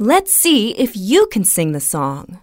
Let's see if you can sing the song.